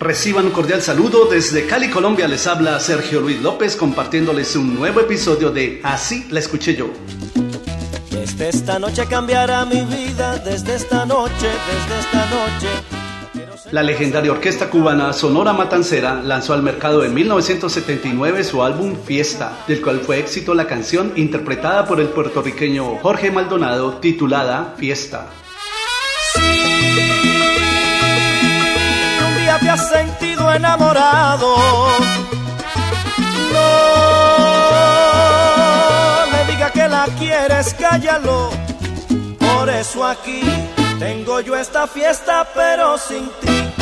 Reciban un cordial saludo desde Cali, Colombia. Les habla Sergio Luis López compartiéndoles un nuevo episodio de Así la escuché yo. Desde esta noche cambiará mi vida, desde esta noche, desde esta noche. La legendaria orquesta cubana Sonora Matancera lanzó al mercado en 1979 su álbum Fiesta, del cual fue éxito la canción interpretada por el puertorriqueño Jorge Maldonado titulada Fiesta. Enamorado, no me diga que la quieres, cállalo. Por eso aquí tengo yo esta fiesta, pero sin ti.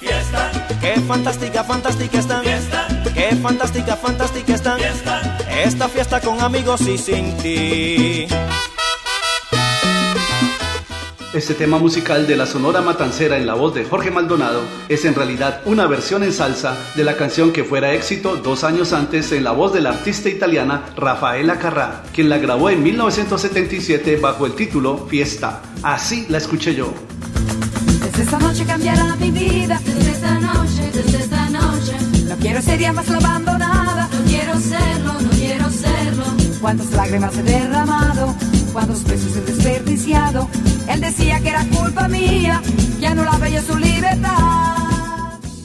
Fiesta, Qué fantástica, fantástica están. Fiesta. Qué fantástica, fantástica están. Fiesta. Esta fiesta con amigos y sin ti. Este tema musical de la Sonora Matancera en la voz de Jorge Maldonado es en realidad una versión en salsa de la canción que fuera éxito dos años antes en la voz de la artista italiana Rafaela Carrà, quien la grabó en 1977 bajo el título Fiesta. Así la escuché yo. Desde esta noche cambiará mi vida. Desde esta noche, desde esta noche, No quiero más no quiero serlo, no quiero serlo. Cuántas lágrimas he derramado, cuántos besos he desperdiciado. Él decía que era culpa mía, ya no la veía su libertad.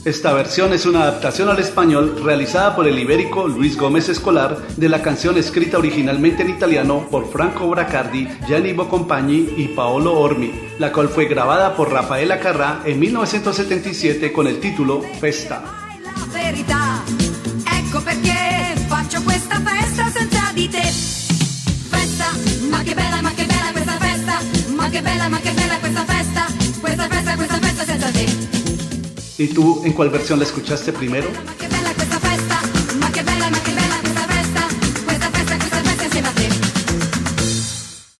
Esta versión es una adaptación al español realizada por el ibérico Luis Gómez Escolar de la canción escrita originalmente en italiano por Franco Bracardi, Gianni Bocompagni y Paolo Ormi, la cual fue grabada por Rafaela Carrà en 1977 con el título Festa. La che bella, ma che bella questa festa, questa festa, questa festa senza te. ¿Y tú en cuál versión la escuchaste primero? Ma che bella questa festa, ma che bella, ma che bella